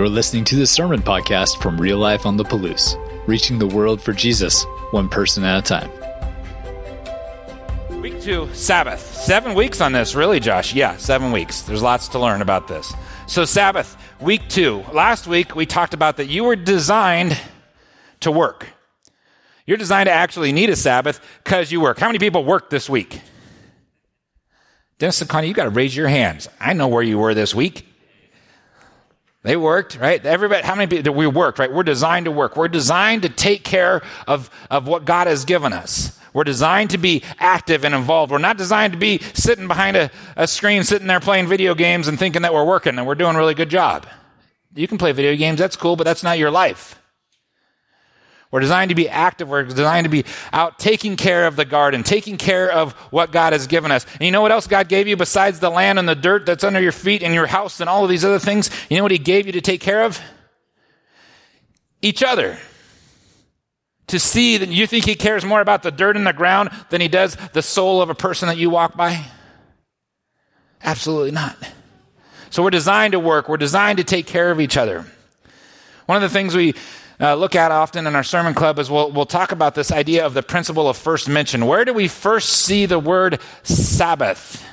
You're listening to the Sermon Podcast from Real Life on the Palouse, reaching the world for Jesus, one person at a time. Week two, Sabbath. Seven weeks on this, really, Josh? Yeah, seven weeks. There's lots to learn about this. So, Sabbath, week two. Last week, we talked about that you were designed to work. You're designed to actually need a Sabbath because you work. How many people worked this week? Dennis and Connie, you got to raise your hands. I know where you were this week. They worked, right? Everybody, how many people, we worked, right? We're designed to work. We're designed to take care of, of what God has given us. We're designed to be active and involved. We're not designed to be sitting behind a, a screen, sitting there playing video games and thinking that we're working and we're doing a really good job. You can play video games, that's cool, but that's not your life. We're designed to be active. We're designed to be out taking care of the garden, taking care of what God has given us. And you know what else God gave you besides the land and the dirt that's under your feet and your house and all of these other things? You know what He gave you to take care of? Each other. To see that you think He cares more about the dirt in the ground than He does the soul of a person that you walk by? Absolutely not. So we're designed to work. We're designed to take care of each other. One of the things we uh, look at often in our sermon club is we'll, we'll talk about this idea of the principle of first mention. Where do we first see the word Sabbath?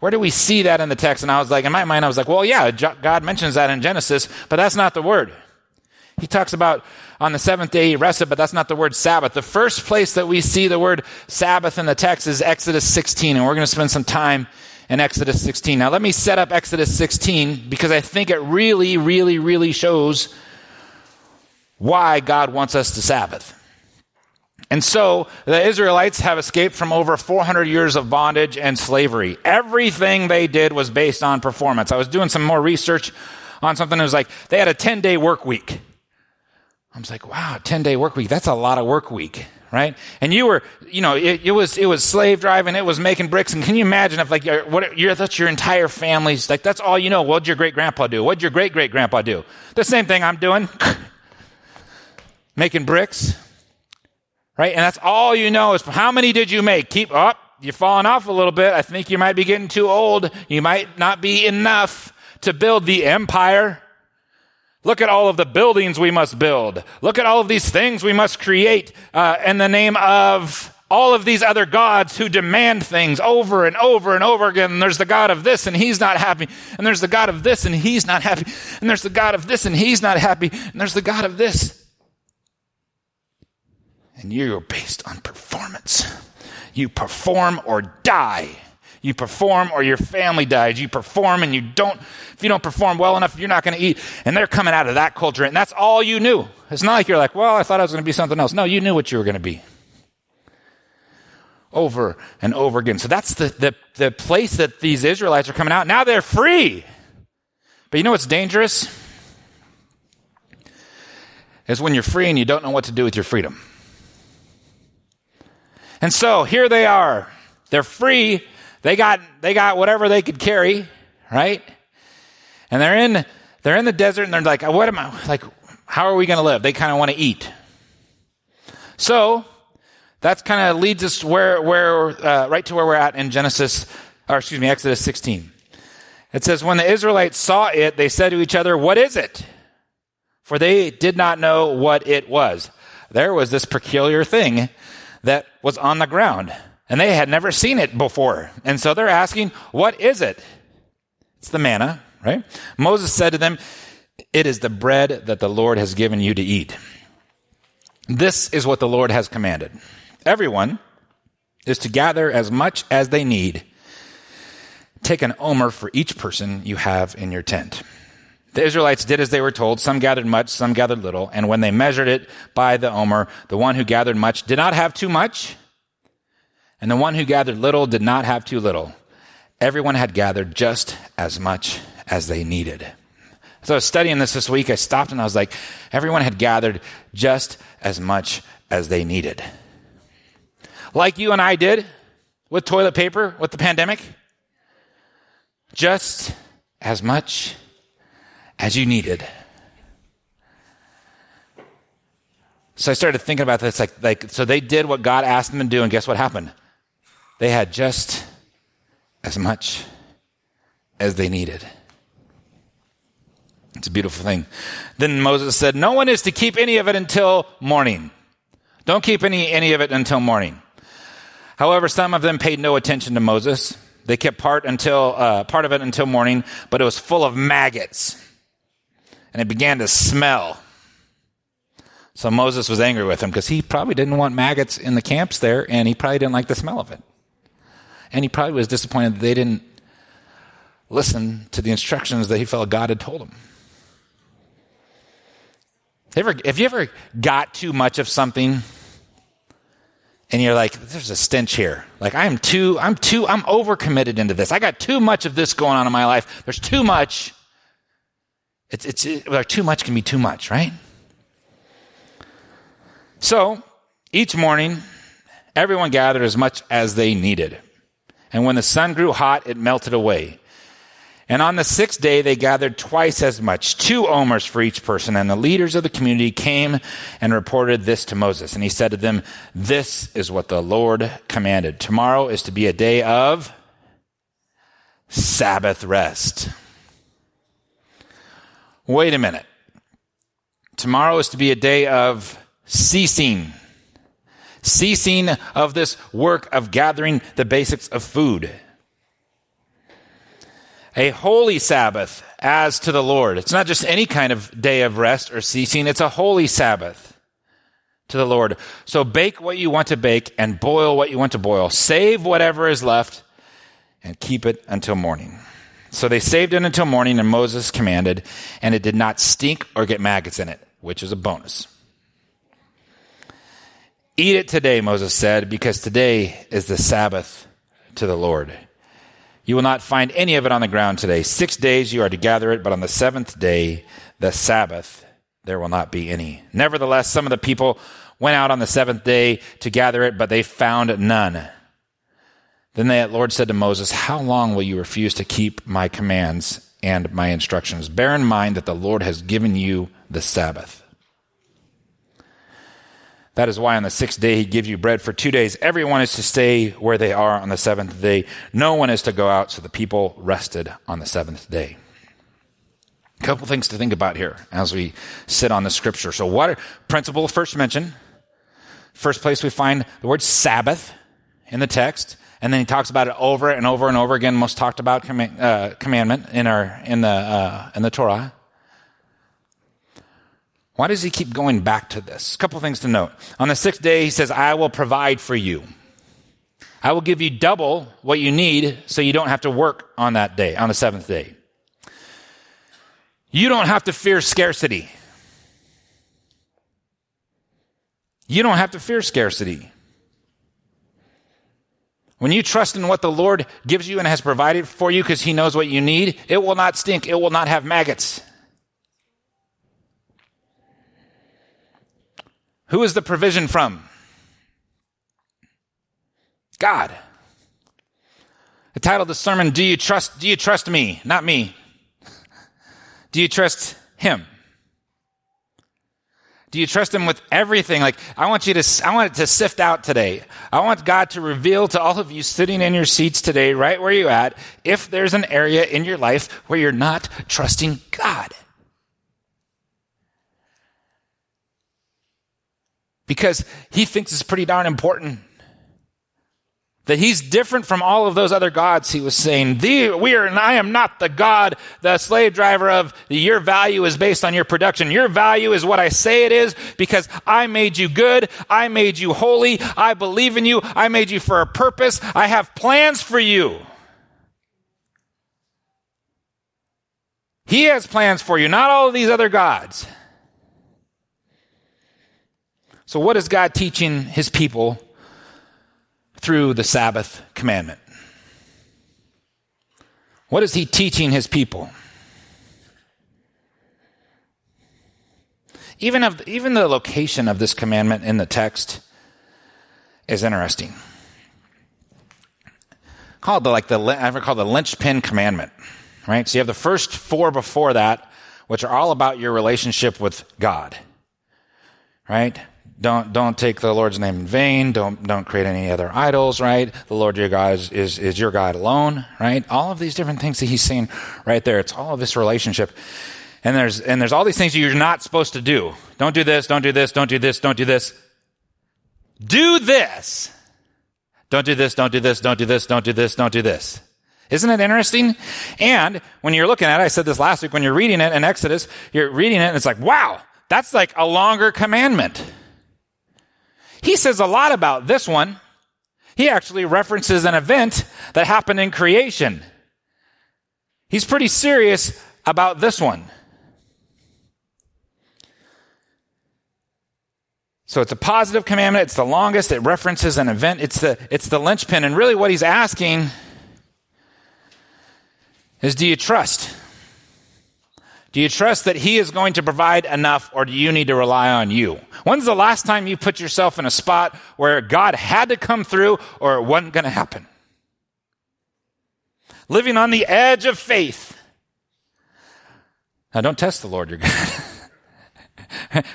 Where do we see that in the text? And I was like, in my mind, I was like, well, yeah, God mentions that in Genesis, but that's not the word. He talks about on the seventh day he rested, but that's not the word Sabbath. The first place that we see the word Sabbath in the text is Exodus 16, and we're going to spend some time in Exodus 16. Now, let me set up Exodus 16 because I think it really, really, really shows why God wants us to Sabbath. And so the Israelites have escaped from over 400 years of bondage and slavery. Everything they did was based on performance. I was doing some more research on something that was like they had a 10 day work week. I was like, wow, 10 day work week. That's a lot of work week, right? And you were, you know, it, it was, it was slave driving. It was making bricks. And can you imagine if like, what, you're, that's your entire family's like, that's all you know. What'd your great grandpa do? What'd your great great grandpa do? The same thing I'm doing. making bricks, right? And that's all you know is how many did you make? Keep up. You're falling off a little bit. I think you might be getting too old. You might not be enough to build the empire. Look at all of the buildings we must build. Look at all of these things we must create uh, in the name of all of these other gods who demand things over and over and over again. And there's the God of this and he's not happy. And there's the God of this and he's not happy. And there's the God of this and he's not happy. And there's the God of this and you're based on performance. You perform or die. You perform or your family dies. You perform and you don't, if you don't perform well enough, you're not going to eat. And they're coming out of that culture and that's all you knew. It's not like you're like, well, I thought I was going to be something else. No, you knew what you were going to be. Over and over again. So that's the, the, the place that these Israelites are coming out. Now they're free. But you know what's dangerous? Is when you're free and you don't know what to do with your freedom. And so here they are. They're free. They got, they got whatever they could carry, right? And they're in, they're in the desert and they're like, what am I, like, how are we going to live? They kind of want to eat. So that kind of leads us where, where, uh, right to where we're at in Genesis, or excuse me, Exodus 16. It says, when the Israelites saw it, they said to each other, what is it? For they did not know what it was. There was this peculiar thing that was on the ground. And they had never seen it before. And so they're asking, What is it? It's the manna, right? Moses said to them, It is the bread that the Lord has given you to eat. This is what the Lord has commanded. Everyone is to gather as much as they need. Take an omer for each person you have in your tent. The Israelites did as they were told. Some gathered much, some gathered little. And when they measured it by the omer, the one who gathered much did not have too much, and the one who gathered little did not have too little. Everyone had gathered just as much as they needed. So I was studying this this week. I stopped and I was like, everyone had gathered just as much as they needed. Like you and I did with toilet paper with the pandemic. Just as much as you needed. So I started thinking about this like, like so they did what God asked them to do, and guess what happened? They had just as much as they needed. It's a beautiful thing. Then Moses said, No one is to keep any of it until morning. Don't keep any, any of it until morning. However, some of them paid no attention to Moses. They kept part until uh, part of it until morning, but it was full of maggots, and it began to smell. So Moses was angry with him because he probably didn't want maggots in the camps there, and he probably didn't like the smell of it. And he probably was disappointed that they didn't listen to the instructions that he felt God had told him. Ever, have you ever got too much of something and you're like, there's a stench here. Like I'm too, I'm too, I'm overcommitted into this. I got too much of this going on in my life. There's too much. It's, it's, it, too much can be too much, right? So each morning, everyone gathered as much as they needed. And when the sun grew hot, it melted away. And on the sixth day, they gathered twice as much, two omers for each person. And the leaders of the community came and reported this to Moses. And he said to them, This is what the Lord commanded. Tomorrow is to be a day of Sabbath rest. Wait a minute. Tomorrow is to be a day of ceasing. Ceasing of this work of gathering the basics of food a holy Sabbath as to the Lord. It's not just any kind of day of rest or ceasing, it's a holy Sabbath to the Lord. So bake what you want to bake and boil what you want to boil. Save whatever is left and keep it until morning. So they saved it until morning, and Moses commanded, and it did not stink or get maggots in it, which is a bonus. Eat it today, Moses said, because today is the Sabbath to the Lord. You will not find any of it on the ground today. Six days you are to gather it, but on the seventh day, the Sabbath, there will not be any. Nevertheless, some of the people went out on the seventh day to gather it, but they found none. Then the Lord said to Moses, How long will you refuse to keep my commands and my instructions? Bear in mind that the Lord has given you the Sabbath. That is why on the sixth day he gives you bread for two days. Everyone is to stay where they are on the seventh day. No one is to go out, so the people rested on the seventh day. A couple things to think about here as we sit on the scripture. So, what principle first mentioned? First place we find the word Sabbath in the text, and then he talks about it over and over and over again. Most talked about com- uh, commandment in our in the uh, in the Torah. Why does he keep going back to this? A couple things to note. On the sixth day, he says, I will provide for you. I will give you double what you need so you don't have to work on that day, on the seventh day. You don't have to fear scarcity. You don't have to fear scarcity. When you trust in what the Lord gives you and has provided for you because He knows what you need, it will not stink. It will not have maggots. Who is the provision from? God. I titled the sermon, Do You Trust, Do You Trust Me? Not me. Do you trust Him? Do you trust Him with everything? Like, I want you to, I want it to sift out today. I want God to reveal to all of you sitting in your seats today, right where you're at, if there's an area in your life where you're not trusting God. because he thinks it's pretty darn important. That he's different from all of those other gods, he was saying. we are, and I am not the God, the slave driver of your value is based on your production. Your value is what I say it is because I made you good. I made you holy. I believe in you. I made you for a purpose. I have plans for you. He has plans for you, not all of these other gods. So, what is God teaching his people through the Sabbath commandment? What is he teaching his people? Even, of, even the location of this commandment in the text is interesting. Called the, like the, I ever called the linchpin commandment, right? So you have the first four before that, which are all about your relationship with God, right? Don't, don't take the Lord's name in vain. Don't, don't create any other idols, right? The Lord your God is, is, is your God alone, right? All of these different things that he's saying right there. It's all of this relationship. And there's, and there's all these things you're not supposed to do. Don't do this, don't do this, don't do this, don't do this. Do this. Don't do this, don't do this, don't do this, don't do this, don't do this. Isn't it interesting? And when you're looking at it, I said this last week, when you're reading it in Exodus, you're reading it and it's like, wow, that's like a longer commandment. He says a lot about this one. He actually references an event that happened in creation. He's pretty serious about this one. So it's a positive commandment. It's the longest. It references an event. It's the, it's the linchpin. And really what he's asking is do you trust? Do you trust that he is going to provide enough or do you need to rely on you? When's the last time you put yourself in a spot where God had to come through or it wasn't going to happen? Living on the edge of faith. Now don't test the Lord your God.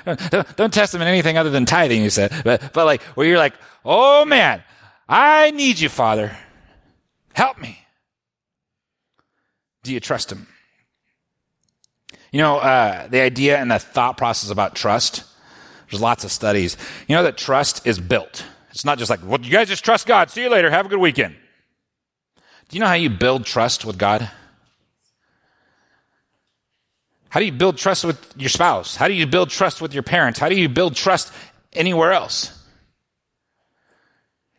don't, don't, test him in anything other than tithing, you said. But, but like, where you're like, oh man, I need you, Father. Help me. Do you trust him? You know, uh, the idea and the thought process about trust, there's lots of studies. You know that trust is built. It's not just like, well, you guys just trust God. See you later. Have a good weekend. Do you know how you build trust with God? How do you build trust with your spouse? How do you build trust with your parents? How do you build trust anywhere else?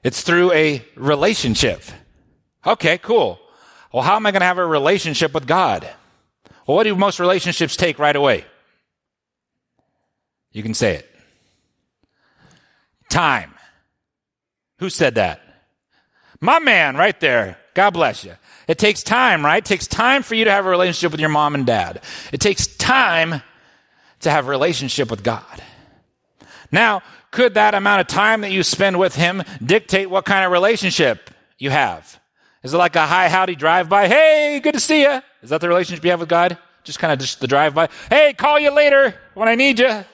It's through a relationship. Okay, cool. Well, how am I going to have a relationship with God? Well, what do most relationships take right away? You can say it. Time. Who said that? My man right there. God bless you. It takes time, right? It takes time for you to have a relationship with your mom and dad. It takes time to have a relationship with God. Now, could that amount of time that you spend with Him dictate what kind of relationship you have? Is it like a hi howdy drive by? Hey, good to see you. Is that the relationship you have with God? Just kind of just the drive by. Hey, call you later when I need you.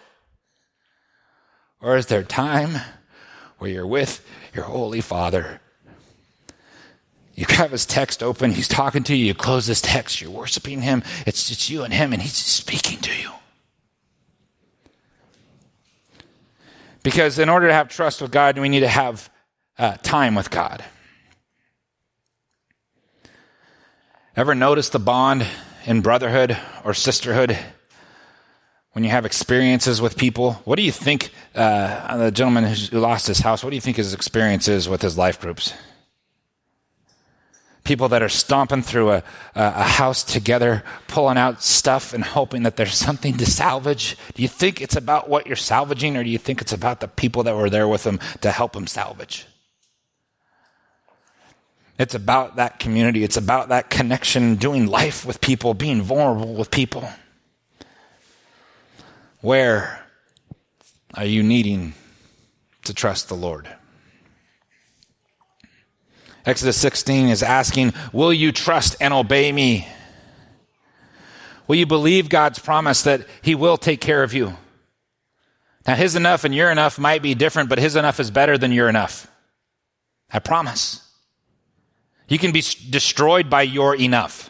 Or is there time where you're with your Holy Father you have his text open, he's talking to you, you close this text, you're worshiping him, it's just you and him, and he's speaking to you. Because in order to have trust with God, we need to have uh, time with God. Ever notice the bond in brotherhood or sisterhood when you have experiences with people? What do you think, uh, the gentleman who lost his house, what do you think his experience is with his life groups? people that are stomping through a, a house together, pulling out stuff and hoping that there's something to salvage? Do you think it's about what you're salvaging, or do you think it's about the people that were there with them to help them salvage? It's about that community. It's about that connection, doing life with people, being vulnerable with people. Where are you needing to trust the Lord? Exodus 16 is asking, Will you trust and obey me? Will you believe God's promise that He will take care of you? Now, His enough and your enough might be different, but His enough is better than your enough. I promise. You can be destroyed by your enough.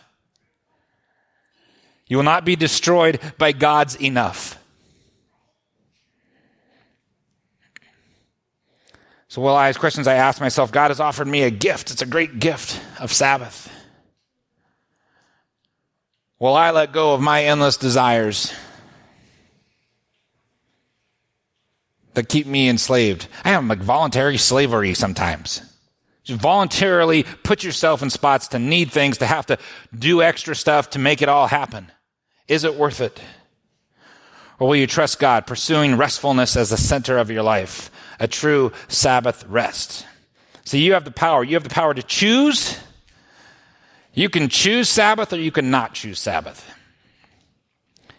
You will not be destroyed by God's enough. So, while I ask questions, I ask myself God has offered me a gift. It's a great gift of Sabbath. Will I let go of my endless desires that keep me enslaved? I am like voluntary slavery sometimes. Voluntarily put yourself in spots to need things, to have to do extra stuff to make it all happen. Is it worth it? Or will you trust God, pursuing restfulness as the center of your life? a true Sabbath rest. So you have the power. You have the power to choose. You can choose Sabbath or you can not choose Sabbath.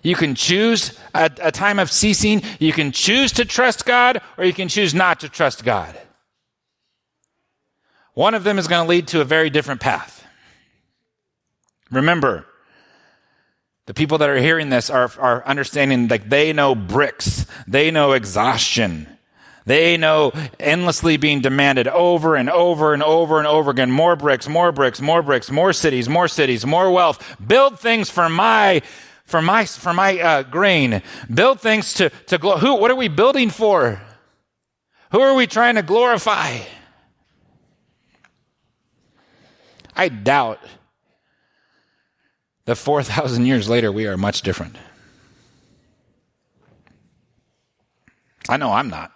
You can choose a, a, time of ceasing. You can choose to trust God or you can choose not to trust God. One of them is going to lead to a very different path. Remember, the people that are hearing this are, are understanding like they know bricks, they know exhaustion, they know endlessly being demanded over and over and over and over again more bricks, more bricks, more bricks, more cities, more cities, more wealth. Build things for my for my, for my uh, grain. Build things to, to glo- who, what are we building for? Who are we trying to glorify? I doubt that 4,000 years later we are much different. I know I'm not.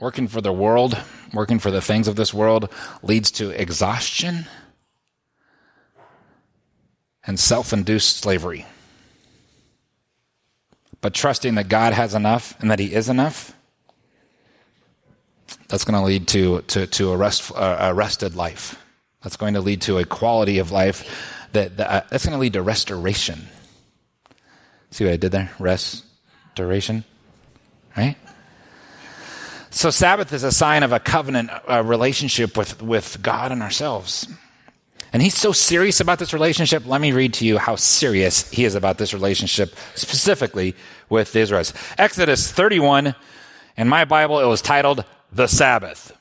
Working for the world, working for the things of this world leads to exhaustion and self induced slavery. But trusting that God has enough and that He is enough, that's going to lead to, to, to a, rest, uh, a rested life. That's going to lead to a quality of life that, that uh, that's going to lead to restoration. See what I did there? Restoration, right? So Sabbath is a sign of a covenant a relationship with, with God and ourselves. And he's so serious about this relationship. Let me read to you how serious he is about this relationship, specifically with the Israelites. Exodus 31, in my Bible, it was titled The Sabbath.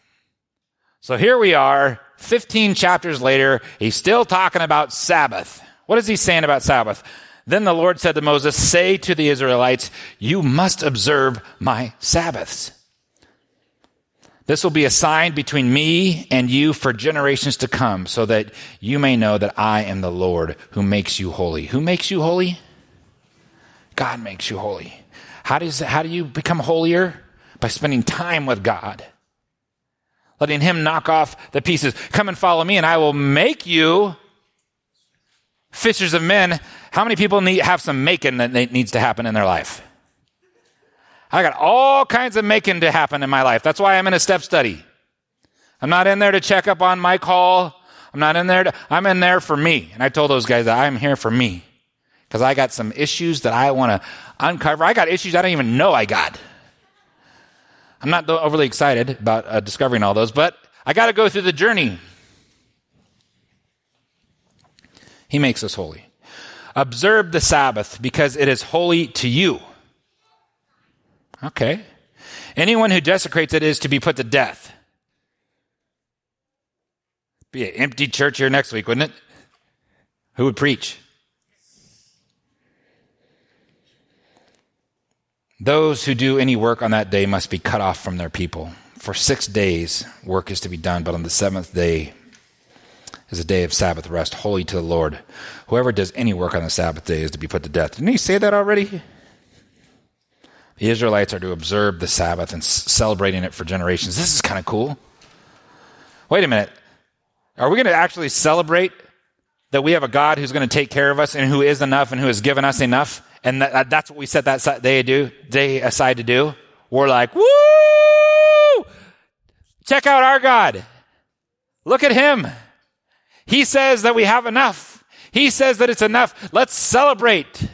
So here we are, 15 chapters later, he's still talking about Sabbath. What is he saying about Sabbath? Then the Lord said to Moses, Say to the Israelites, You must observe my Sabbaths. This will be a sign between me and you for generations to come, so that you may know that I am the Lord who makes you holy. Who makes you holy? God makes you holy. How, does, how do you become holier? By spending time with God. Letting Him knock off the pieces. Come and follow me, and I will make you fishers of men. How many people need, have some making that needs to happen in their life? I got all kinds of making to happen in my life. That's why I'm in a step study. I'm not in there to check up on my call. I'm not in there to, I'm in there for me. And I told those guys that I'm here for me. Because I got some issues that I want to uncover. I got issues I don't even know I got. I'm not overly excited about uh, discovering all those, but I got to go through the journey. He makes us holy. Observe the Sabbath because it is holy to you. Okay. Anyone who desecrates it is to be put to death. Be an empty church here next week, wouldn't it? Who would preach? Those who do any work on that day must be cut off from their people. For six days, work is to be done, but on the seventh day is a day of Sabbath rest, holy to the Lord. Whoever does any work on the Sabbath day is to be put to death. Didn't he say that already? The Israelites are to observe the Sabbath and celebrating it for generations. This is kind of cool. Wait a minute. Are we going to actually celebrate that we have a God who's going to take care of us and who is enough and who has given us enough? And that, that's what we set that day do, day aside to do. We're like, woo! Check out our God. Look at him. He says that we have enough. He says that it's enough. Let's celebrate.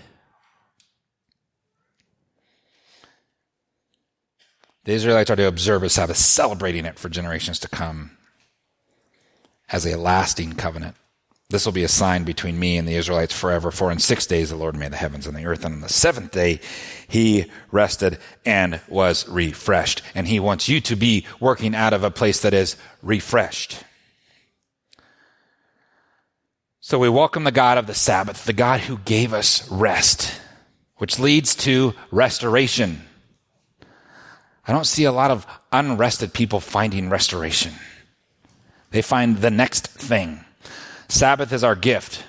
The Israelites are to observe a Sabbath, celebrating it for generations to come as a lasting covenant. This will be a sign between me and the Israelites forever. For in six days the Lord made the heavens and the earth, and on the seventh day he rested and was refreshed. And he wants you to be working out of a place that is refreshed. So we welcome the God of the Sabbath, the God who gave us rest, which leads to restoration. I don't see a lot of unrested people finding restoration. They find the next thing. Sabbath is our gift.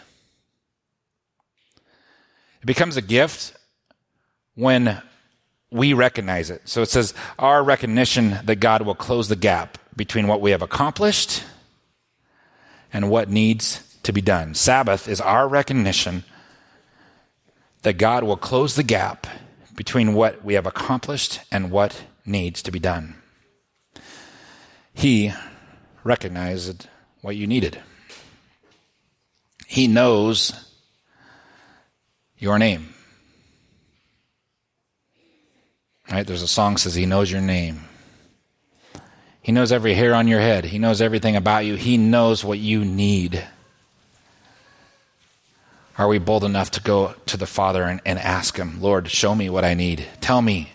It becomes a gift when we recognize it. So it says, our recognition that God will close the gap between what we have accomplished and what needs to be done. Sabbath is our recognition that God will close the gap between what we have accomplished and what needs to be done. He recognized what you needed. He knows your name. Right? There's a song says he knows your name. He knows every hair on your head. He knows everything about you. He knows what you need. Are we bold enough to go to the Father and, and ask Him, Lord, show me what I need? Tell me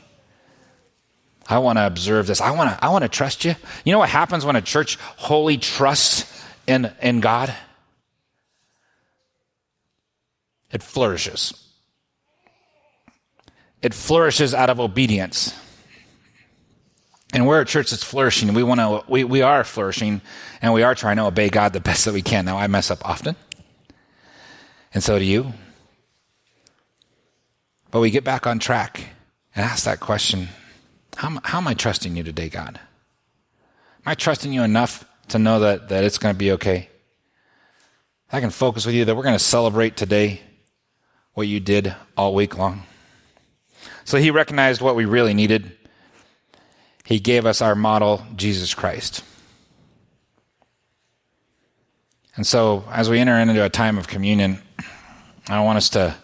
I want to observe this. I want to I want to trust you. You know what happens when a church wholly trusts in, in God, it flourishes. It flourishes out of obedience. And we're a church that's flourishing. We want to, we, we are flourishing and we are trying to obey God the best that we can. Now, I mess up often. And so do you. But we get back on track and ask that question how, how am I trusting you today, God? Am I trusting you enough to know that, that it's going to be okay? I can focus with you that we're going to celebrate today what you did all week long. So he recognized what we really needed. He gave us our model, Jesus Christ. And so as we enter into a time of communion, I want us to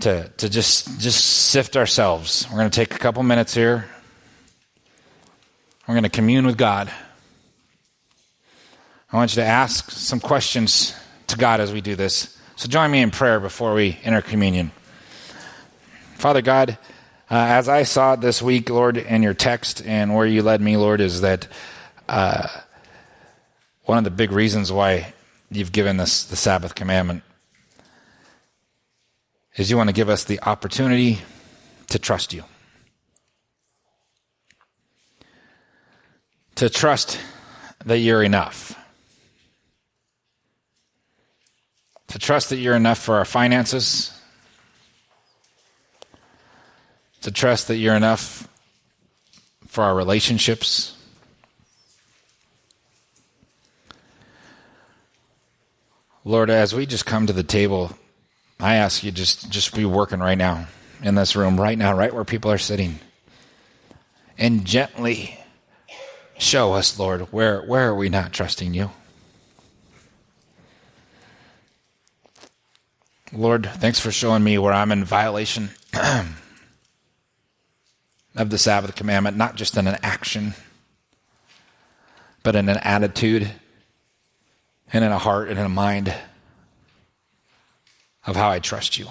to to just just sift ourselves. We're going to take a couple minutes here. We're going to commune with God. I want you to ask some questions to God as we do this. So join me in prayer before we enter communion. Father God, uh, as I saw this week, Lord, in your text and where you led me, Lord, is that uh, one of the big reasons why you've given us the Sabbath commandment is you want to give us the opportunity to trust you. To trust that you're enough. To trust that you're enough for our finances. To trust that you're enough for our relationships. Lord, as we just come to the table I ask you just just be working right now in this room, right now, right where people are sitting. And gently show us, Lord, where where are we not trusting you? Lord, thanks for showing me where I'm in violation of the Sabbath commandment, not just in an action, but in an attitude and in a heart and in a mind of how I trust you.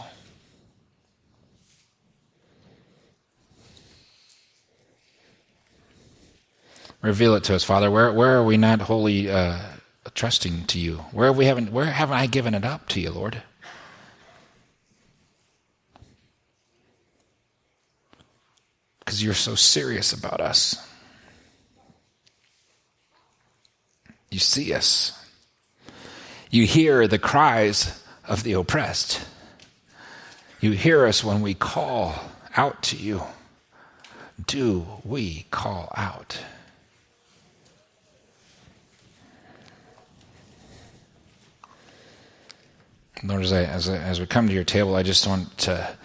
Reveal it to us, Father. Where where are we not wholly uh, trusting to you? Where we haven't where haven't I given it up to you, Lord? Because you're so serious about us. You see us. You hear the cries of the oppressed. You hear us when we call out to you. Do we call out? Lord, as, I, as, I, as we come to your table, I just want to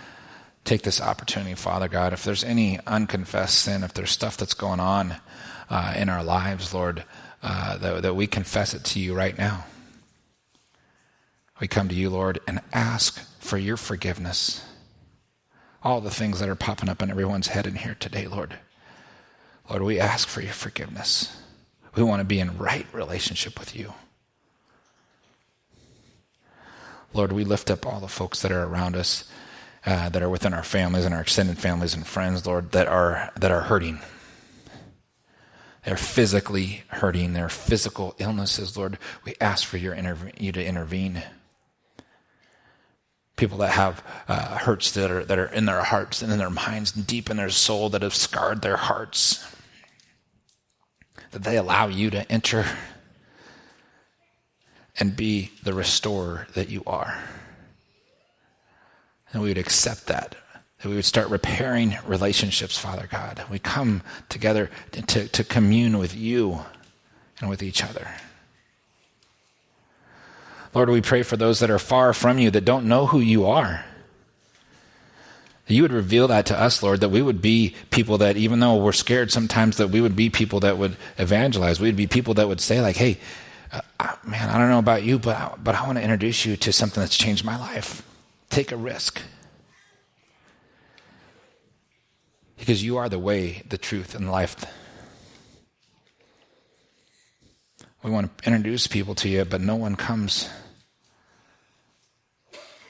take this opportunity, Father God. If there's any unconfessed sin, if there's stuff that's going on uh, in our lives, Lord, uh, that, that we confess it to you right now. We come to you, Lord, and ask for your forgiveness. All the things that are popping up in everyone's head in here today, Lord. Lord, we ask for your forgiveness. We want to be in right relationship with you. Lord, we lift up all the folks that are around us, uh, that are within our families and our extended families and friends, Lord, that are that are hurting. They're physically hurting. They're physical illnesses, Lord. We ask for your interve- you to intervene people that have uh, hurts that are, that are in their hearts and in their minds and deep in their soul that have scarred their hearts. That they allow you to enter and be the restorer that you are. And we would accept that. That we would start repairing relationships, Father God. We come together to, to commune with you and with each other. Lord, we pray for those that are far from you, that don't know who you are. That you would reveal that to us, Lord, that we would be people that, even though we're scared sometimes, that we would be people that would evangelize. We'd be people that would say, like, hey, uh, man, I don't know about you, but, but I want to introduce you to something that's changed my life. Take a risk. Because you are the way, the truth, and life. We want to introduce people to you, but no one comes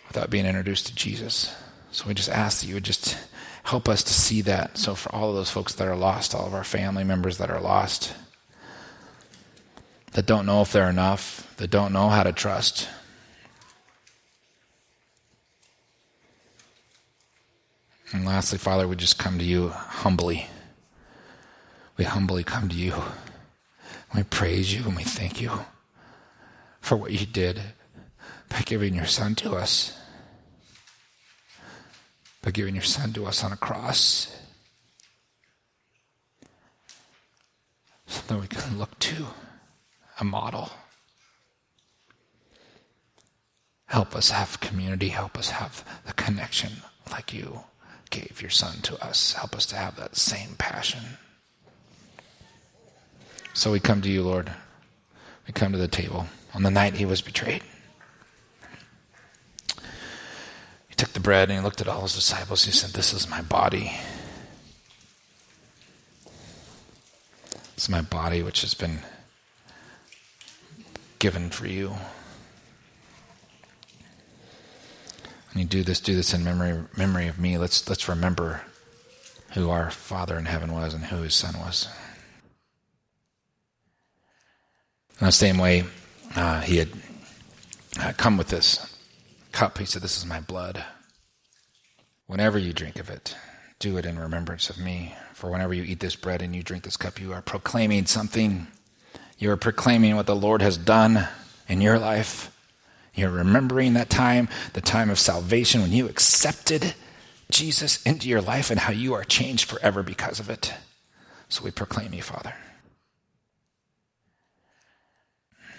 without being introduced to Jesus. So we just ask that you would just help us to see that. So for all of those folks that are lost, all of our family members that are lost, that don't know if they're enough, that don't know how to trust. And lastly, Father, we just come to you humbly. We humbly come to you. We praise you and we thank you for what you did by giving your Son to us, by giving your Son to us on a cross. Something we can look to, a model. Help us have community. Help us have the connection like you gave your Son to us. Help us to have that same passion. So we come to you, Lord. We come to the table on the night he was betrayed. He took the bread and he looked at all his disciples. He said, This is my body. This is my body which has been given for you. When you do this, do this in memory memory of me. Let's let's remember who our Father in heaven was and who his Son was. In the same way, uh, he had uh, come with this cup. He said, This is my blood. Whenever you drink of it, do it in remembrance of me. For whenever you eat this bread and you drink this cup, you are proclaiming something. You are proclaiming what the Lord has done in your life. You're remembering that time, the time of salvation when you accepted Jesus into your life and how you are changed forever because of it. So we proclaim you, Father.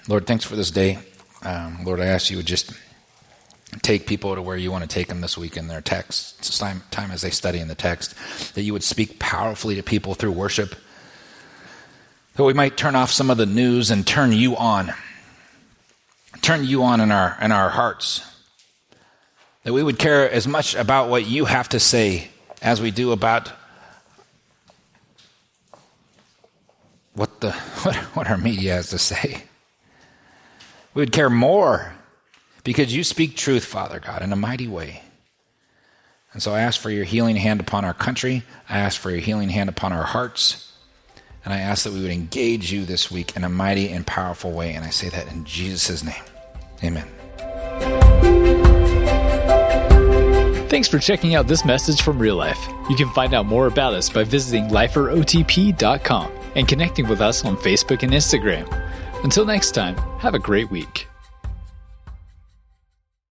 Lord, thanks for this day. Um, Lord, I ask you would just take people to where you want to take them this week in their text, time, time as they study in the text, that you would speak powerfully to people through worship, that we might turn off some of the news and turn you on, turn you on in our, in our hearts, that we would care as much about what you have to say as we do about what, the, what, what our media has to say. We would care more because you speak truth, Father God, in a mighty way. And so I ask for your healing hand upon our country. I ask for your healing hand upon our hearts. And I ask that we would engage you this week in a mighty and powerful way. And I say that in Jesus' name. Amen. Thanks for checking out this message from Real Life. You can find out more about us by visiting liferotp.com and connecting with us on Facebook and Instagram. Until next time, have a great week.